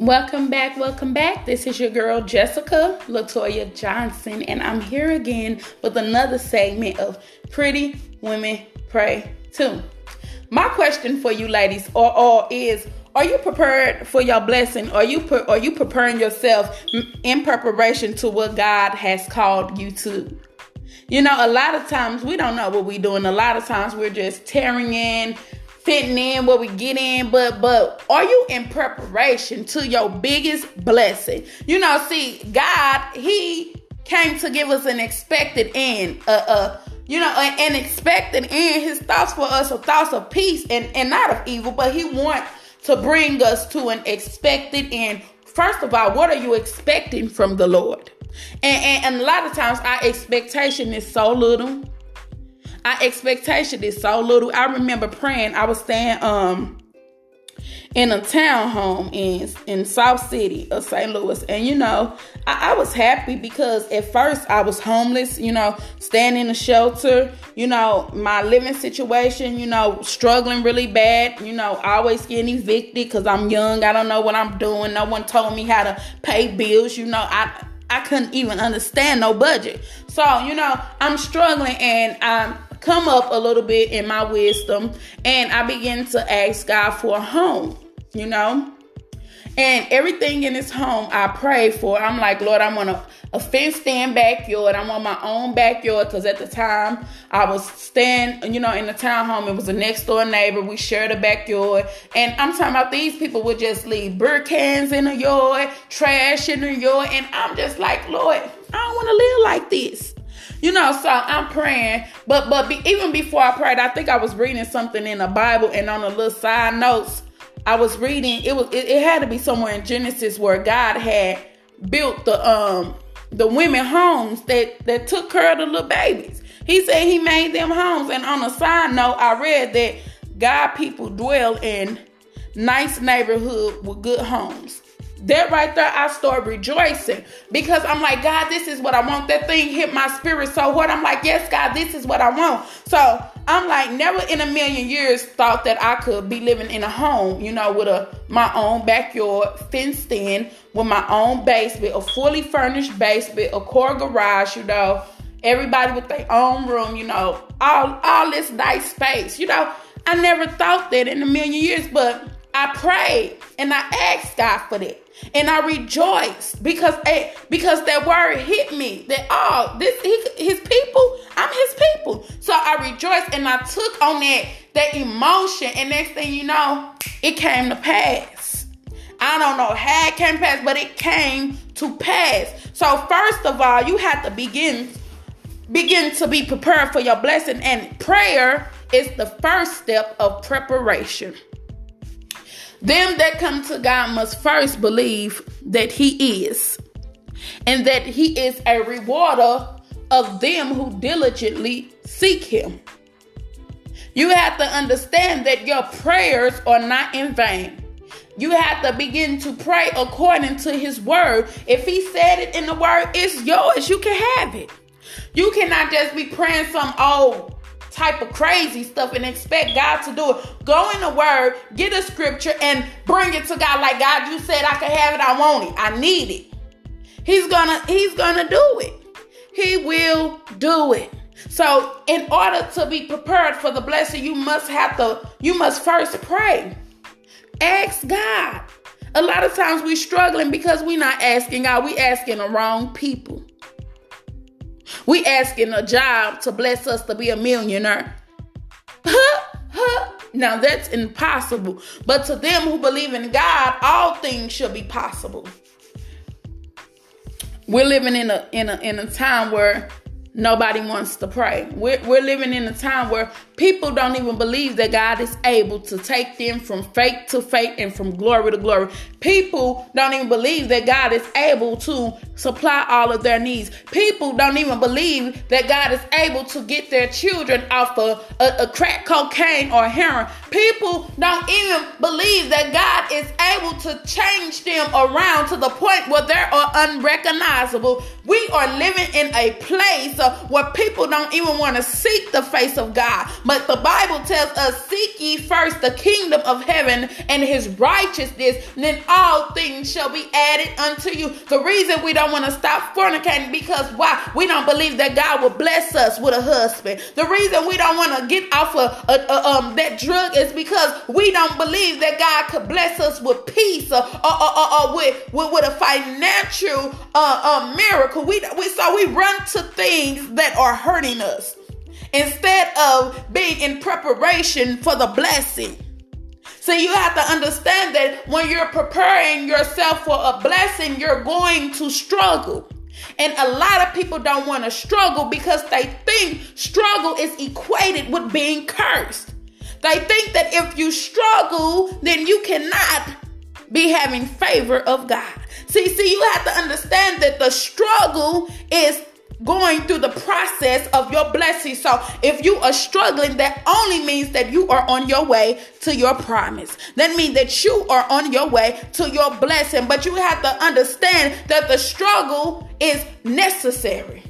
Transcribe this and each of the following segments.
Welcome back, welcome back. This is your girl Jessica Latoya Johnson, and I'm here again with another segment of Pretty Women Pray Too. My question for you ladies or all is are you prepared for your blessing? Are you are you preparing yourself in preparation to what God has called you to? You know, a lot of times we don't know what we're doing. A lot of times we're just tearing in, fitting in what we get in, but but are you in preparation to your biggest blessing? You know, see, God, He came to give us an expected end, uh, uh, you know, an expected end. His thoughts for us are thoughts of peace and and not of evil, but He wants to bring us to an expected end. First of all, what are you expecting from the Lord? And, and, and a lot of times our expectation is so little our expectation is so little. I remember praying. I was staying um in a townhome in in South City of St. Louis, and you know, I, I, was happy because at first I was homeless. You know, staying in a shelter. You know, my living situation. You know, struggling really bad. You know, always getting evicted because I'm young. I don't know what I'm doing. No one told me how to pay bills. You know, I I couldn't even understand no budget. So, you know, I'm struggling and I'm come up a little bit in my wisdom and I begin to ask God for a home, you know? And everything in this home I pray for. I'm like, Lord, I want a, a fenced in backyard. I want my own backyard because at the time I was staying, you know, in the townhome. It was a next door neighbor. We shared a backyard. And I'm talking about these people would just leave beer cans in the yard, trash in the yard. And I'm just like, Lord, I don't want to live like this. You know, so I'm praying, but but be, even before I prayed, I think I was reading something in the Bible, and on the little side notes, I was reading. It was it, it had to be somewhere in Genesis where God had built the um the women homes that that took care of the little babies. He said he made them homes, and on a side note, I read that God people dwell in nice neighborhood with good homes. That right there, I start rejoicing because I'm like, God, this is what I want. That thing hit my spirit so hard. I'm like, yes, God, this is what I want. So I'm like, never in a million years thought that I could be living in a home, you know, with a my own backyard, fenced in, with my own basement, a fully furnished basement, a car garage, you know, everybody with their own room, you know, all all this nice space, you know. I never thought that in a million years, but I prayed and I asked God for that. And I rejoiced because eh, because that word hit me that oh this he, his people I'm his people. So I rejoiced and I took on that that emotion. And next thing you know it came to pass. I don't know how it came to pass but it came to pass. So first of all you have to begin begin to be prepared for your blessing. And prayer is the first step of preparation them that come to God must first believe that He is, and that He is a rewarder of them who diligently seek Him. You have to understand that your prayers are not in vain. You have to begin to pray according to His word. If He said it in the word, it's yours. You can have it. You cannot just be praying some old type of crazy stuff and expect God to do it. Go in the word, get a scripture, and bring it to God. Like God, you said I can have it, I want it, I need it. He's gonna, he's gonna do it. He will do it. So, in order to be prepared for the blessing, you must have to, you must first pray. Ask God. A lot of times we're struggling because we're not asking God, We're asking the wrong people. We asking a job to bless us to be a millionaire. now that's impossible. But to them who believe in God, all things shall be possible. We're living in a in a in a time where nobody wants to pray. We're, we're living in a time where people don't even believe that God is able to take them from faith to faith and from glory to glory. People don't even believe that God is able to supply all of their needs. People don't even believe that God is able to get their children off of a, a crack cocaine or heroin. People don't even believe that God is able to change them around to the point where they are unrecognizable. We are living in a place uh, where people don't even want to seek the face of God. But the Bible tells us, Seek ye first the kingdom of heaven and his righteousness, and then all things shall be added unto you. The reason we don't want to stop fornicating because why? We don't believe that God will bless us with a husband. The reason we don't want to get off of uh, uh, um, that drug is because we don't believe that God could bless us with peace or, or, or, or with, with, with, a financial uh, uh, miracle. We, we, so we run to things that are hurting us instead of being in preparation for the blessing. So you have to understand that when you're preparing yourself for a blessing, you're going to struggle. And a lot of people don't want to struggle because they think struggle is equated with being cursed. They think that if you struggle, then you cannot be having favor of God. See, see, you have to understand that the struggle is going through the process of your blessing. So if you are struggling, that only means that you are on your way to your promise. That means that you are on your way to your blessing. But you have to understand that the struggle is necessary.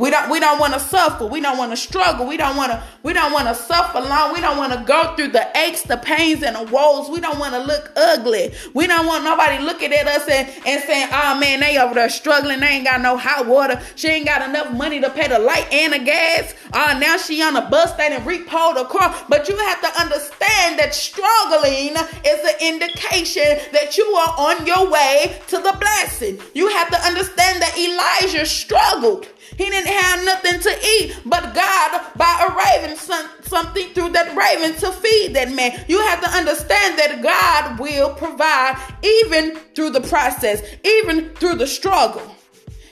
We don't we don't want to suffer. We don't want to struggle. We don't want to we don't want to suffer long. We don't want to go through the aches, the pains, and the woes. We don't want to look ugly. We don't want nobody looking at us and, and saying, oh man, they over there struggling. They ain't got no hot water. She ain't got enough money to pay the light and the gas. Oh, now she on a bus stand and repo the car. But you have to understand that struggling is an indication that you are on your way to the blessing. You have to understand that Elijah struggled. He didn't have nothing to eat, but God, by a raven, sent something through that raven to feed that man. You have to understand that God will provide even through the process, even through the struggle.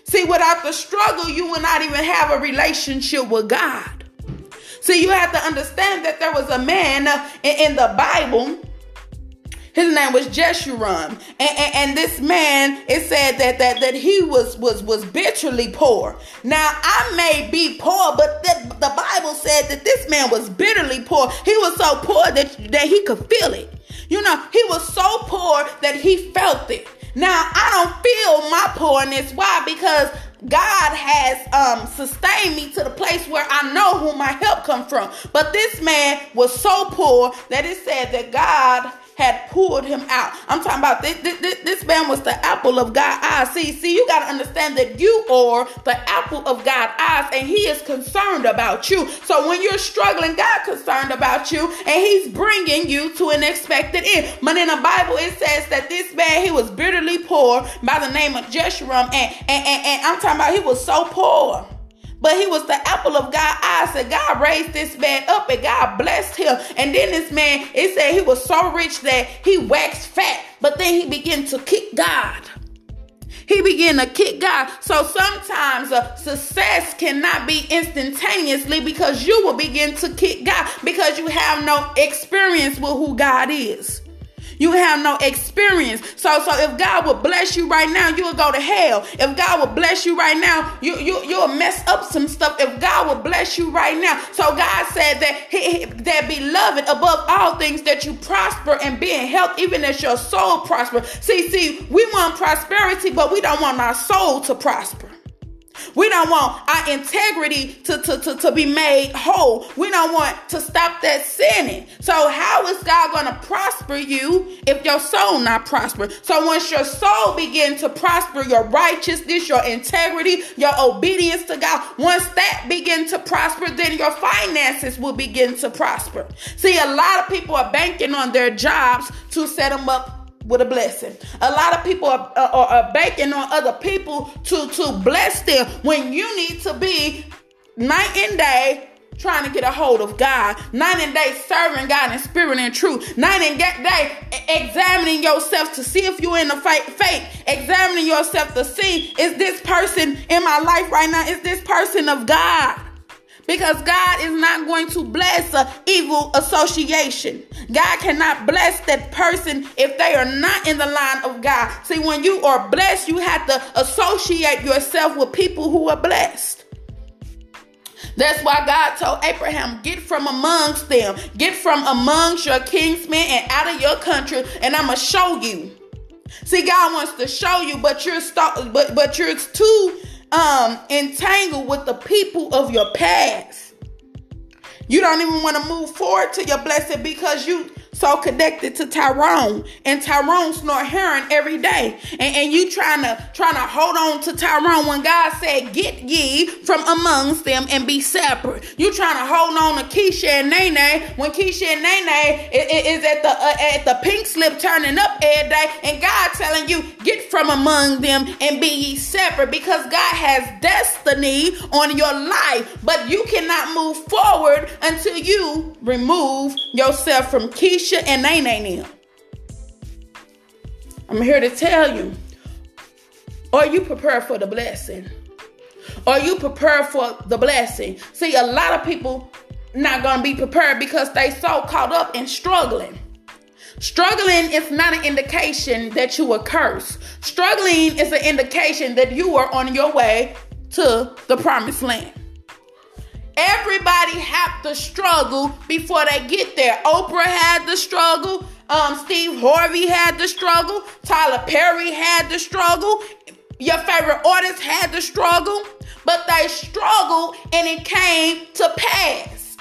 See, without the struggle, you will not even have a relationship with God. See, you have to understand that there was a man uh, in, the Bible his name was Jeshurun. And, and, and, this man, it said that, that, that he was, was, was bitterly poor. Now, I may be poor, but the, the Bible said that this man was bitterly poor. He was so poor that, that he could feel it. You know, he was so poor that he felt it. Now, I don't feel my poorness. Why? Because God has um, sustained me to the place where I know who my help come from. But this man was so poor that it said that God had pulled him out. I'm talking about this, this, this man was the apple of God's eyes. See, see, you got to understand that you are the apple of God's eyes, and He is concerned about you. So when you're struggling, God concerned about you, and He's bringing you to an expected end. But in the Bible, it says that this man he was bitterly poor by the name of Jeshurun, and and, and, and I'm talking about he was so poor. But he was the apple of God's eyes. And God raised this man up and God blessed him. And then this man, it said he was so rich that he waxed fat. But then he began to kick God. He began to kick God. So sometimes uh, success cannot be instantaneously because you will begin to kick God because you have no experience with who God is. You have no experience. So, so if God would bless you right now, you will go to hell. If God would bless you right now, you, you, you'll mess up some stuff. If God would bless you right now. So God said that he, that beloved above all things that you prosper and be in health, even as your soul prosper. See, see, we want prosperity, but we don't want our soul to prosper. We don't want our integrity to, to, to, to be made whole. We don't want to stop that sinning. So how is God going to prosper you if your soul not prosper? So once your soul begin to prosper, your righteousness, your integrity, your obedience to God, once that begin to prosper, then your finances will begin to prosper. See, a lot of people are banking on their jobs to set them up with a blessing. A lot of people are, are, are banking on other people to, to bless them when you need to be night and day trying to get a hold of God. Night and day serving God in spirit and truth. Night and day examining yourself to see if you're in the faith. Examining yourself to see is this person in my life right now? Is this person of God? Because God is not going to bless an evil association. God cannot bless that person if they are not in the line of God. See, when you are blessed, you have to associate yourself with people who are blessed. That's why God told Abraham, Get from amongst them, get from amongst your kinsmen and out of your country, and I'm gonna show you. See, God wants to show you, but you're st- but but you're too um entangled with the people of your past. You don't even want to move forward to your blessing because you so connected to Tyrone, and Tyrone snort heroin every day, and, and you trying to trying to hold on to Tyrone when God said, "Get ye from amongst them and be separate." You trying to hold on to Keisha and Nene. When Keisha and Nene is, is at the uh, at the pink slip turning up every day, and God telling you, "Get from among them and be ye separate," because God has destiny on your life, but you cannot move forward until you remove yourself from Keisha and Nene Name. I'm here to tell you. Are you prepared for the blessing? Are you prepared for the blessing? See, a lot of people not gonna be prepared because they so caught up in struggling. Struggling is not an indication that you are cursed. Struggling is an indication that you are on your way to the promised land. Everybody have to struggle before they get there. Oprah had the struggle. Um, Steve Harvey had the struggle. Tyler Perry had the struggle. Your favorite artist had the struggle. But they struggled and it came to pass.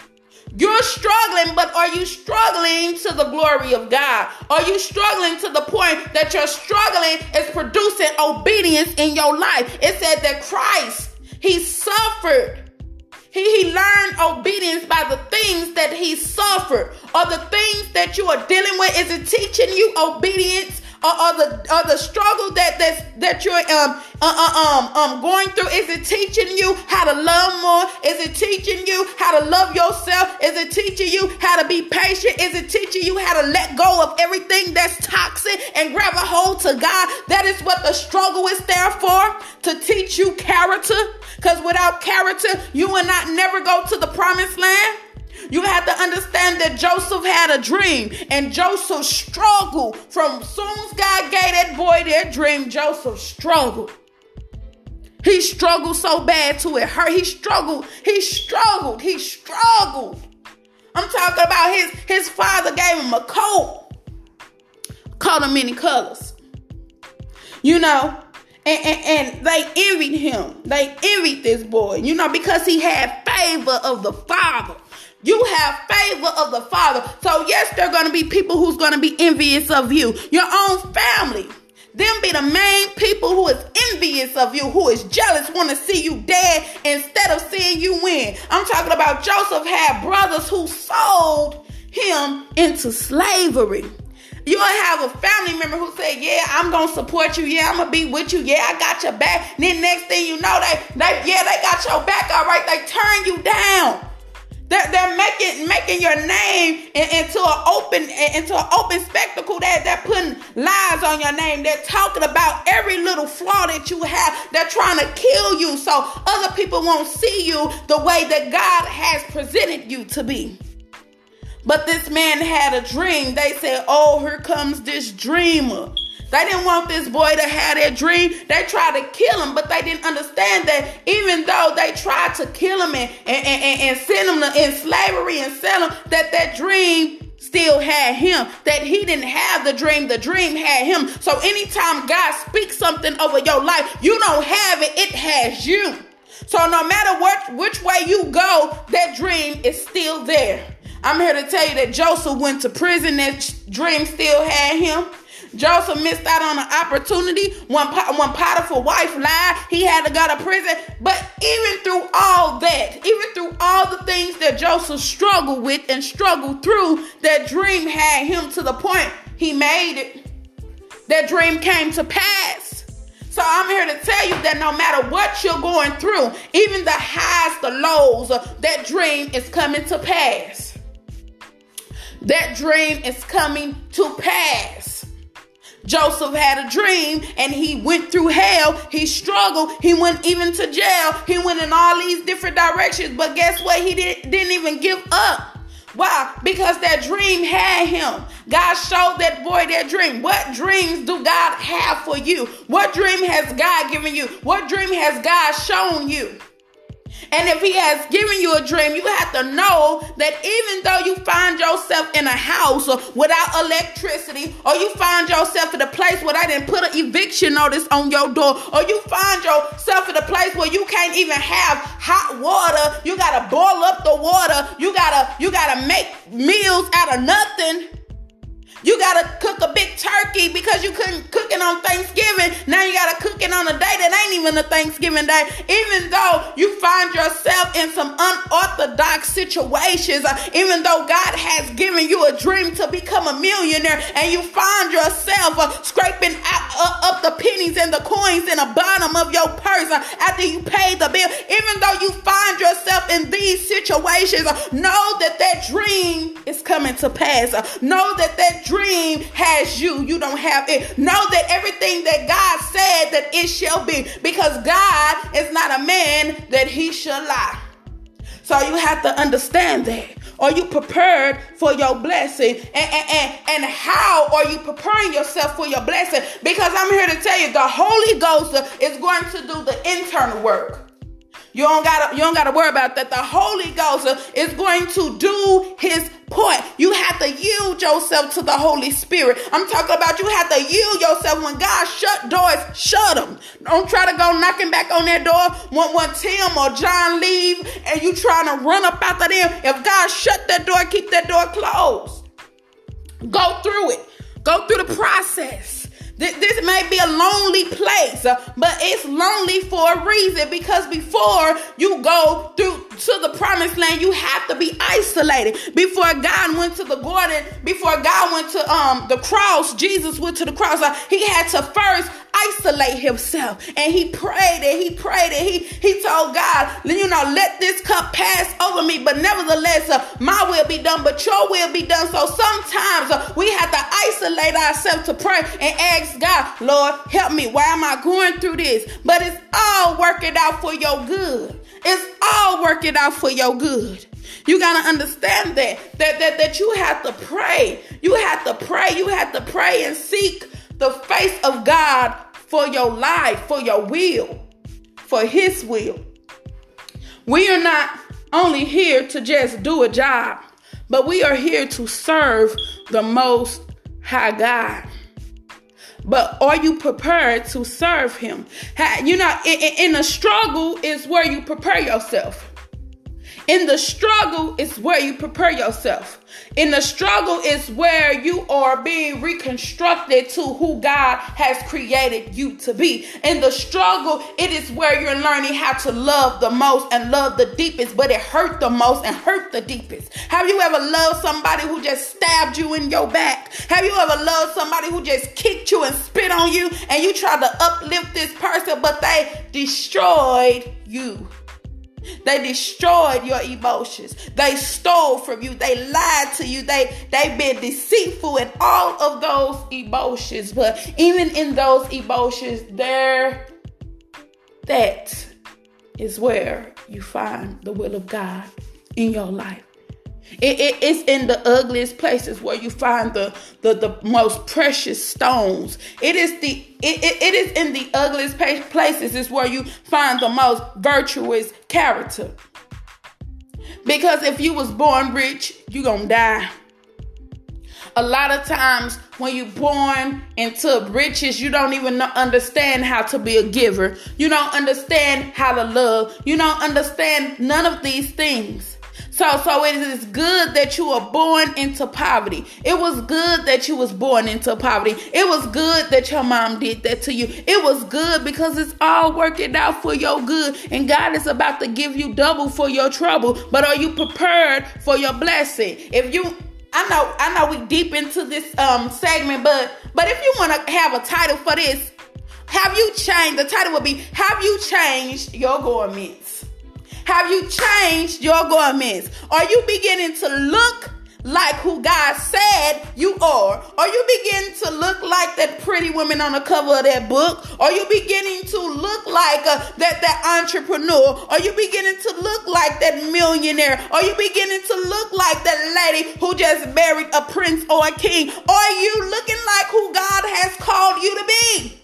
You're struggling, but are you struggling to the glory of God? Are you struggling to the point that your struggling is producing obedience in your life? It said that Christ, he suffered he, he learned obedience by the things that he suffered or the things that you are dealing with. Is it teaching you obedience? Or, or the or the struggle that that that you're um uh, uh, um um going through? Is it teaching you how to love more? Is it teaching you how to love yourself? Is it teaching you how to be patient? Is it teaching you how to let go of everything that's toxic and grab a hold to God? That is what the struggle is there for to teach you character. Because without character, you will not never go to the promised land. You have to understand that Joseph had a dream, and Joseph struggled. From soon as God gave that boy that dream, Joseph struggled. He struggled so bad to it hurt. He struggled. He struggled. He struggled. I'm talking about his his father gave him a coat, called him many colors. You know, and, and, and, they envied him. They envied this boy, you know, because he had favor of the father. You have favor of the Father. So, yes, there are going to be people who's going to be envious of you. Your own family. Them be the main people who is envious of you, who is jealous, want to see you dead instead of seeing you win. I'm talking about Joseph had brothers who sold him into slavery. You'll have a family member who say, Yeah, I'm gonna support you, yeah, I'm gonna be with you, yeah, I got your back. And then next thing you know, they, they yeah, they got your back, all right, they turn you down. They're, they're making making your name into an open into an open spectacle. That they're putting lies on your name. They're talking about every little flaw that you have. They're trying to kill you so other people won't see you the way that God has presented you to be. But this man had a dream. They said, "Oh, here comes this dreamer." They didn't want this boy to have that dream. They tried to kill him, but they didn't understand that even though they tried to kill him and, and, and, and send him to, in slavery and sell him, that that dream still had him. That he didn't have the dream, the dream had him. So anytime God speaks something over your life, you don't have it, it has you. So no matter what which way you go, that dream is still there. I'm here to tell you that Joseph went to prison, that dream still had him. Joseph missed out on an opportunity when, when Potiphar's wife lied. He had to go to prison. But even through all that, even through all the things that Joseph struggled with and struggled through, that dream had him to the point he made it. That dream came to pass. So I'm here to tell you that no matter what you're going through, even the highs, the lows, that dream is coming to pass. That dream is coming to pass. Joseph had a dream and he went through hell. He struggled. He went even to jail. He went in all these different directions. But guess what? He did, didn't even give up. Why? Because that dream had him. God showed that boy that dream. What dreams do God have for you? What dream has God given you? What dream has God shown you? And if he has given you a dream, you have to know that even though you find yourself in a house without electricity, or you find yourself in a place where they didn't put an eviction notice on your door, or you find yourself in a place where you can't even have hot water, you gotta boil up the water, you gotta you gotta make meals out of nothing. You gotta cook a big turkey because you couldn't cook it on Thanksgiving. Now you gotta cook it on a day that ain't even a Thanksgiving day. Even though you find yourself in some unorthodox situations, uh, even though God has given you a dream to become a millionaire, and you find yourself uh, scraping out, uh, up the pennies and the coins in the bottom of your purse uh, after you pay the bill. Even though you find yourself in these situations, uh, know that that dream is coming to pass. Uh, know that that dream has you. You don't have it. Know that everything that God said that it shall be because God is not a man that he shall lie. So you have to understand that. Are you prepared for your blessing? And, and, and, and how are you preparing yourself for your blessing? Because I'm here to tell you the Holy Ghost is going to do the internal work. You don't gotta you don't gotta worry about that. The Holy Ghost is going to do his point. You have to yield yourself to the Holy Spirit. I'm talking about you have to yield yourself when God shut doors, shut them. Don't try to go knocking back on that door when, when Tim or John leave and you trying to run up out after them. If God shut that door, keep that door closed. Go through it. Go through the process. This, may be a lonely place, uh, but it's lonely for a reason because before you go through to the promised land, you have to be isolated. Before God went to the garden, before God went to um the cross, Jesus went to the cross. Uh, he had to first isolate himself, and he prayed and he prayed and he he told God, you know, let this cup pass over me, but nevertheless, uh, my will be done, but your will be done. So sometimes uh, we have to isolate ourselves to pray and ask God, Lord, help me. Why am I going through this? But it's all working out for your good. It's all working out for your good. You got to understand that, that that that you have to pray. You have to pray. You have to pray and seek the face of God for your life, for your will, for his will. We are not only here to just do a job, but we are here to serve the most high God but are you prepared to serve him? You know, in, a struggle is where you prepare yourself. In the struggle is where you prepare yourself. In the struggle is where you are being reconstructed to who God has created you to be. In the struggle, it is where you're learning how to love the most and love the deepest, but it hurt the most and hurt the deepest. Have you ever loved somebody who just stabbed you in your back? Have you ever loved somebody who just kicked you and spit on you and you tried to uplift this person, but they destroyed you? They destroyed your emotions. They stole from you. They lied to you. They they've been deceitful in all of those emotions. But even in those emotions, there that is where you find the will of God in your life. It, it, it's in the ugliest places where you find the, the, the most precious stones. It is the it, it, it is in the ugliest places is where you find the most virtuous character. Because if you was born rich, you gonna die. A lot of times when you're born into riches, you don't even understand how to be a giver. You don't understand how to love. You don't understand none of these things. So, so it is good that you were born into poverty. It was good that you was born into poverty. It was good that your mom did that to you. It was good because it's all working out for your good. And God is about to give you double for your trouble. But are you prepared for your blessing? If you I know I know we deep into this um segment, but but if you want to have a title for this, have you changed? The title would be Have you changed your garments? Have you changed your garments? Are you beginning to look like who God said you are? Are you beginning to look like that pretty woman on the cover of that book? Are you beginning to look like uh, that that entrepreneur? Are you beginning to look like that millionaire? Are you beginning to look like that lady who just married a prince or a king? Are you looking like who God has called you to be?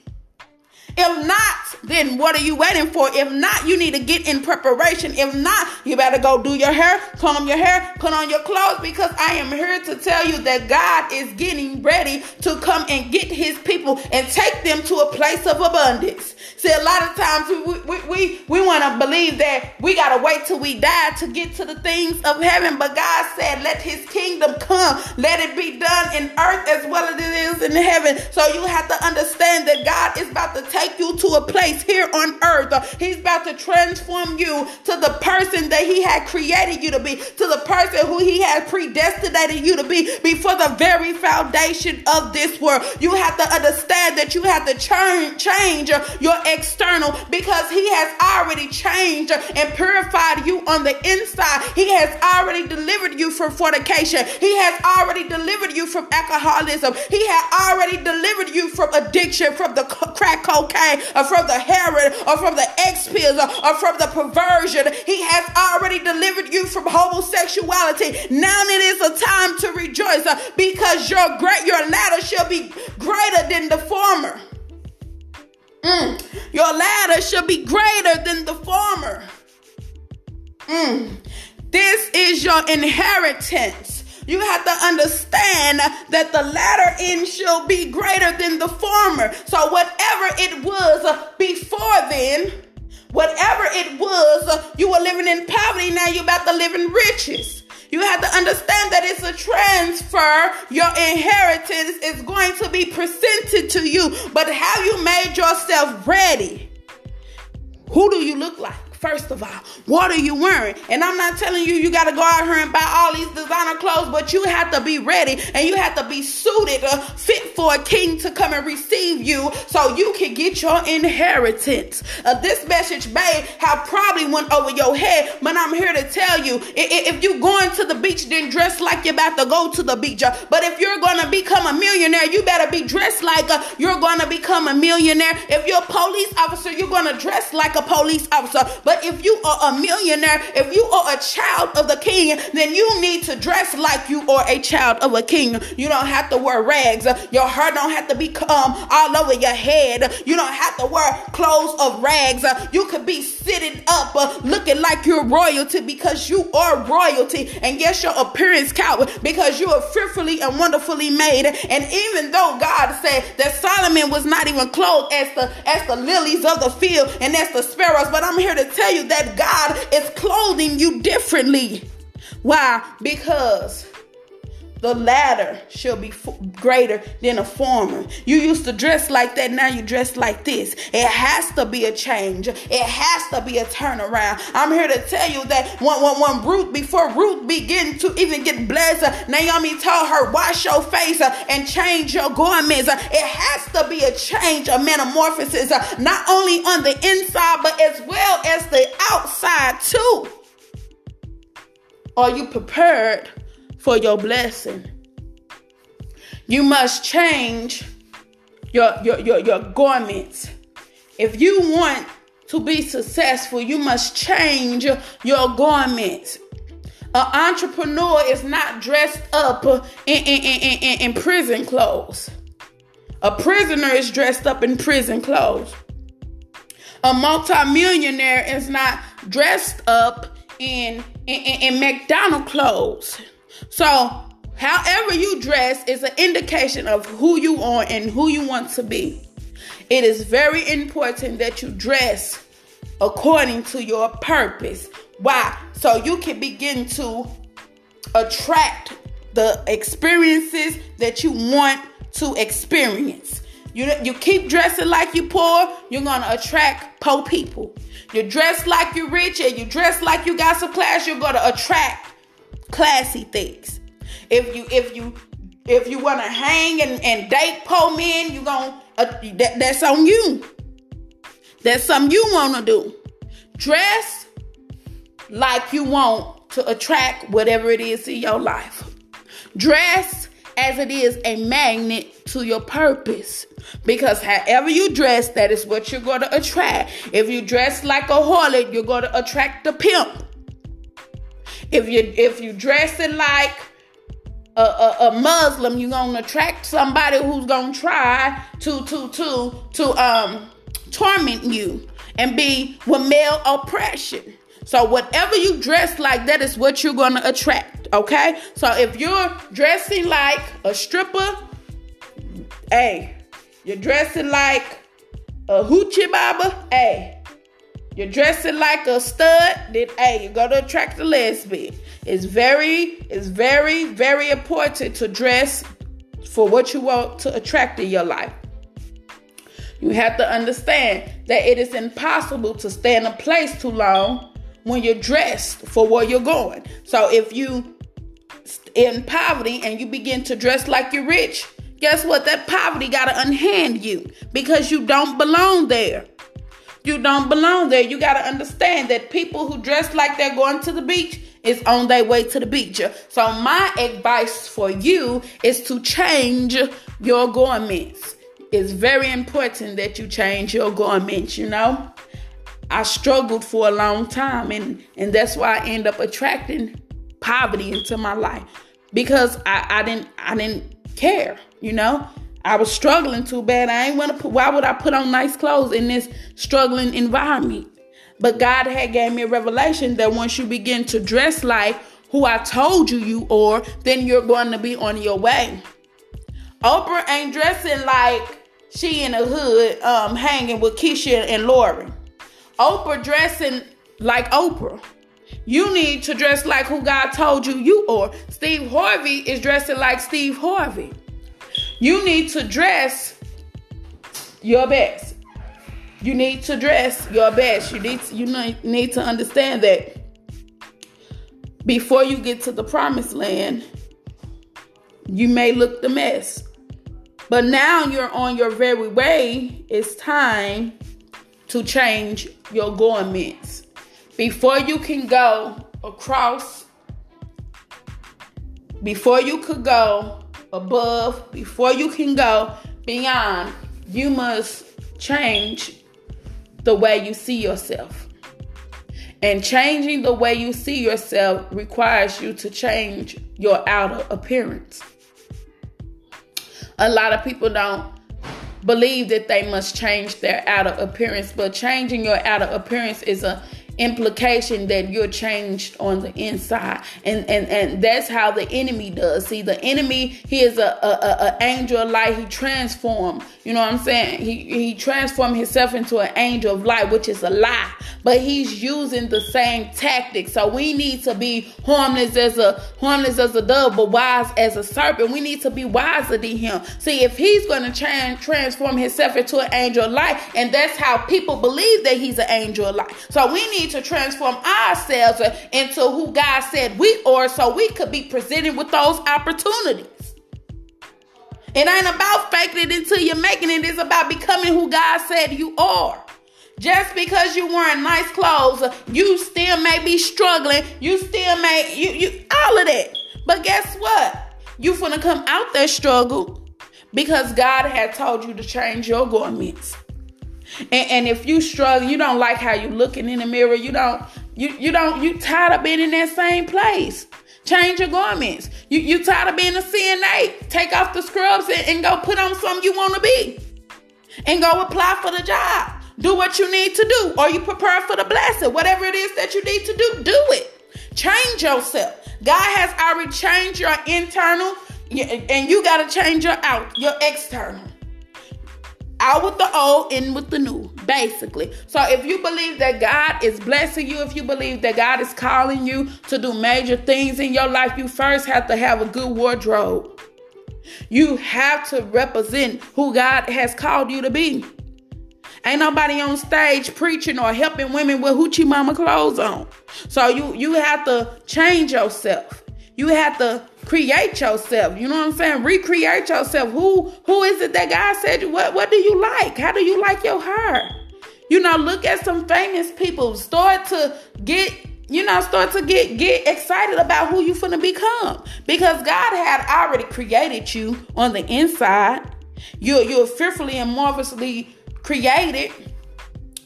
If not, then what are you waiting for? If not, you need to get in preparation. If not, you better go do your hair, comb your hair, put on your clothes because I am here to tell you that God is getting ready to come and get his people and take them to a place of abundance. See, a lot of times we, we, we, we want to believe that we got to wait till we die to get to the things of heaven. But God said, let his kingdom come. Let it be done in earth as well as it is in heaven. So you have to understand that God is about to take you to a place here on earth. He's about to transform you to the person that he had created you to be, to the person who he had predestinated you to be before the very foundation of this world. You have to understand that you have to change your external because He has already changed and purified you on the inside. He has already delivered you from fornication. He has already delivered you from alcoholism. He has already delivered you from addiction, from the crack cocaine, or from the heroin, or from the X pills, or from the perversion. He has already delivered you from homosexuality. Now it is a time to rejoice uh, because your great your latter shall be greater than the former. Mm. Your latter shall be greater than the former. Mm. This is your inheritance. You have to understand that the latter end shall be greater than the former. So, whatever it was before then, whatever it was, you were living in poverty, now you're about to live in riches. You have to understand that it's a transfer. Your inheritance is going to be presented to you. But have you made yourself ready? Who do you look like? First of all, what are you wearing? And I'm not telling you you got to go out here and buy all these designer clothes, but you have to be ready and you have to be suited, uh, fit for a king to come and receive you so you can get your inheritance. Uh, this message may have probably went over your head, but I'm here to tell you if you're going to the beach, then dress like you're about to go to the beach. Uh, but if you're going to become a millionaire, you better be dressed like uh, you're going to become a millionaire. If you're a police officer, you're going to dress like a police officer. But but if you are a millionaire, if you are a child of the king, then you need to dress like you are a child of a king. You don't have to wear rags. Your hair don't have to become all over your head. You don't have to wear clothes of rags. You could be sitting up uh, looking like you're royalty because you are royalty. And yes, your appearance counts because you are fearfully and wonderfully made. And even though God said that Solomon was not even clothed as the as the lilies of the field and as the sparrows, but I'm here to tell tell you that God is clothing you differently. Why? Because the latter shall be f- greater than the former. You used to dress like that, now you dress like this. It has to be a change. It has to be a turnaround. I'm here to tell you that when, when, when Ruth, before Ruth began to even get blessed, Naomi told her, wash your face uh, and change your garments. It has to be a change, a metamorphosis, uh, not only on the inside, but as well as the outside too. Are you prepared? For your blessing. You must change your, your, your, your garments. If you want to be successful, you must change your garments. An entrepreneur is not dressed up in, in, in, in, in prison clothes. A prisoner is dressed up in prison clothes. A multimillionaire is not dressed up in, in, in, McDonald clothes. So, however you dress is an indication of who you are and who you want to be. It is very important that you dress according to your purpose. Why? So you can begin to attract the experiences that you want to experience. You, you keep dressing like you poor, you're gonna attract poor people. You dress like you're rich and you dress like you got some class, you're gonna attract classy things. If you if you if you want to hang and, and date poor men, you going uh, that, that's on you. That's something you want to do. Dress like you want to attract whatever it is in your life. Dress as it is a magnet to your purpose. Because however you dress, that is what you're going to attract. If you dress like a harlot, you're going to attract the pimp. If you if you dressing like a, a, a, Muslim, you're gonna attract somebody who's gonna try to to to to um torment you and be with male oppression. So whatever you dress like, that is what you're gonna attract. Okay. So if you're dressing like a stripper, hey, you're dressing like a hoochie baba, hey. You're dressing like a stud, then hey, you're gonna attract a lesbian. It's very, it's very, very important to dress for what you want to attract in your life. You have to understand that it is impossible to stay in a place too long when you're dressed for where you're going. So if you in poverty and you begin to dress like you're rich, guess what? That poverty got to unhand you because you don't belong there. You don't belong there. You got to understand that people who dress like they're going to the beach is on their way to the beach. So my advice for you is to change your garments. It's very important that you change your garments, you know? I struggled for a long time and and that's why I end up attracting poverty into my life because I, I didn't I didn't care, you know? I was struggling too bad. I ain't want to put why would I put on nice clothes in this struggling environment? But God had gave me a revelation that once you begin to dress like who I told you you are, then you're going to be on your way. Oprah ain't dressing like she in the hood um, hanging with Keisha and Lauren. Oprah dressing like Oprah. You need to dress like who God told you you are. Steve Harvey is dressing like Steve Harvey. You need to dress your best. You need to dress your best. You need to, you need to understand that before you get to the promised land, you may look the mess. But now you're on your very way. It's time to change your garments. Before you can go across, before you could go above, before you can go beyond, you must change the way you see yourself. And changing the way you see yourself requires you to change your outer appearance a lot of people don't believe that they must change their outer appearance, but changing your outer appearance is a implication that you're changed on the inside. And and and that's how the enemy does. See the enemy he is a, a, a, angel of light. He transformed you know what i'm saying? He he transformed himself into an angel of light which is a lie. But he's using the same tactics. So we need to be harmless as a harmless as a dove but wise as a serpent. We need to be wiser than him. See if he's going to try transform himself into an angel of light and that's how people believe that he's an angel of light. So we need need to transform ourselves into who God said we are so we could be presented with those opportunities. It ain't about faking it until you're making it. It's about becoming who God said you are. Just because you're wearing nice clothes, you still may be struggling. You still may you you all of that. But guess what? You finna come out that struggle because God had told you to change your garments. And, and if you struggle, you don't like how you're looking in the mirror, you don't, you, you don't, you tired of being in that same place. Change your garments. You you tired of being a CNA? Take off the scrubs and, and go put on something you want to be. And go apply for the job. Do what you need to do. Or you prepare for the blessing. Whatever it is that you need to do, do it. Change yourself. God has already changed your internal, and you got to change your out, your external out with the old, in with the new, basically. So if you believe that God is blessing you, if you believe that God is calling you to do major things in your life, you first have to have a good wardrobe. You have to represent who God has called you to be. Ain't nobody on stage preaching or helping women with hoochie mama clothes on. So you you have to change yourself. You have to create yourself. You know what I'm saying? Recreate yourself. Who who is it that God said what what do you like? How do you like your hair? You know, look at some famous people. Start to get you know, start to get get excited about who you finna become. Because God had already created you on the inside. You're you're fearfully and marvelously created.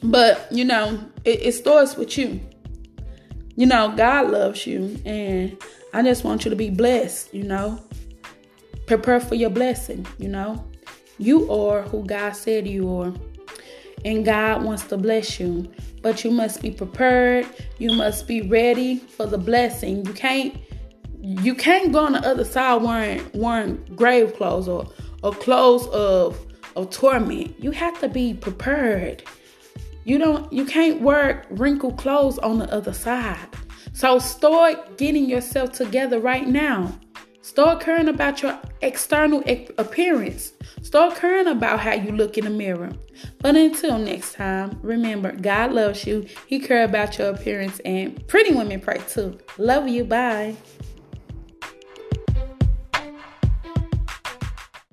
But you know, it, it starts with you. You know, God loves you and I just want you to be blessed, you know. Prepare for your blessing, you know. You are who God said you are. and God wants to bless you. But you must be prepared. You must be ready for the blessing. You can't you can't go on the other side wearing wearing grave clothes or, or clothes of of torment. You have to be prepared. You don't you can't wear wrinkled clothes on the other side. So start getting yourself together right now. Start caring about your external appearance. Start caring about how you look in the mirror. But until next time, remember God loves you. He cares about your appearance and pretty women pray too. Love you. Bye.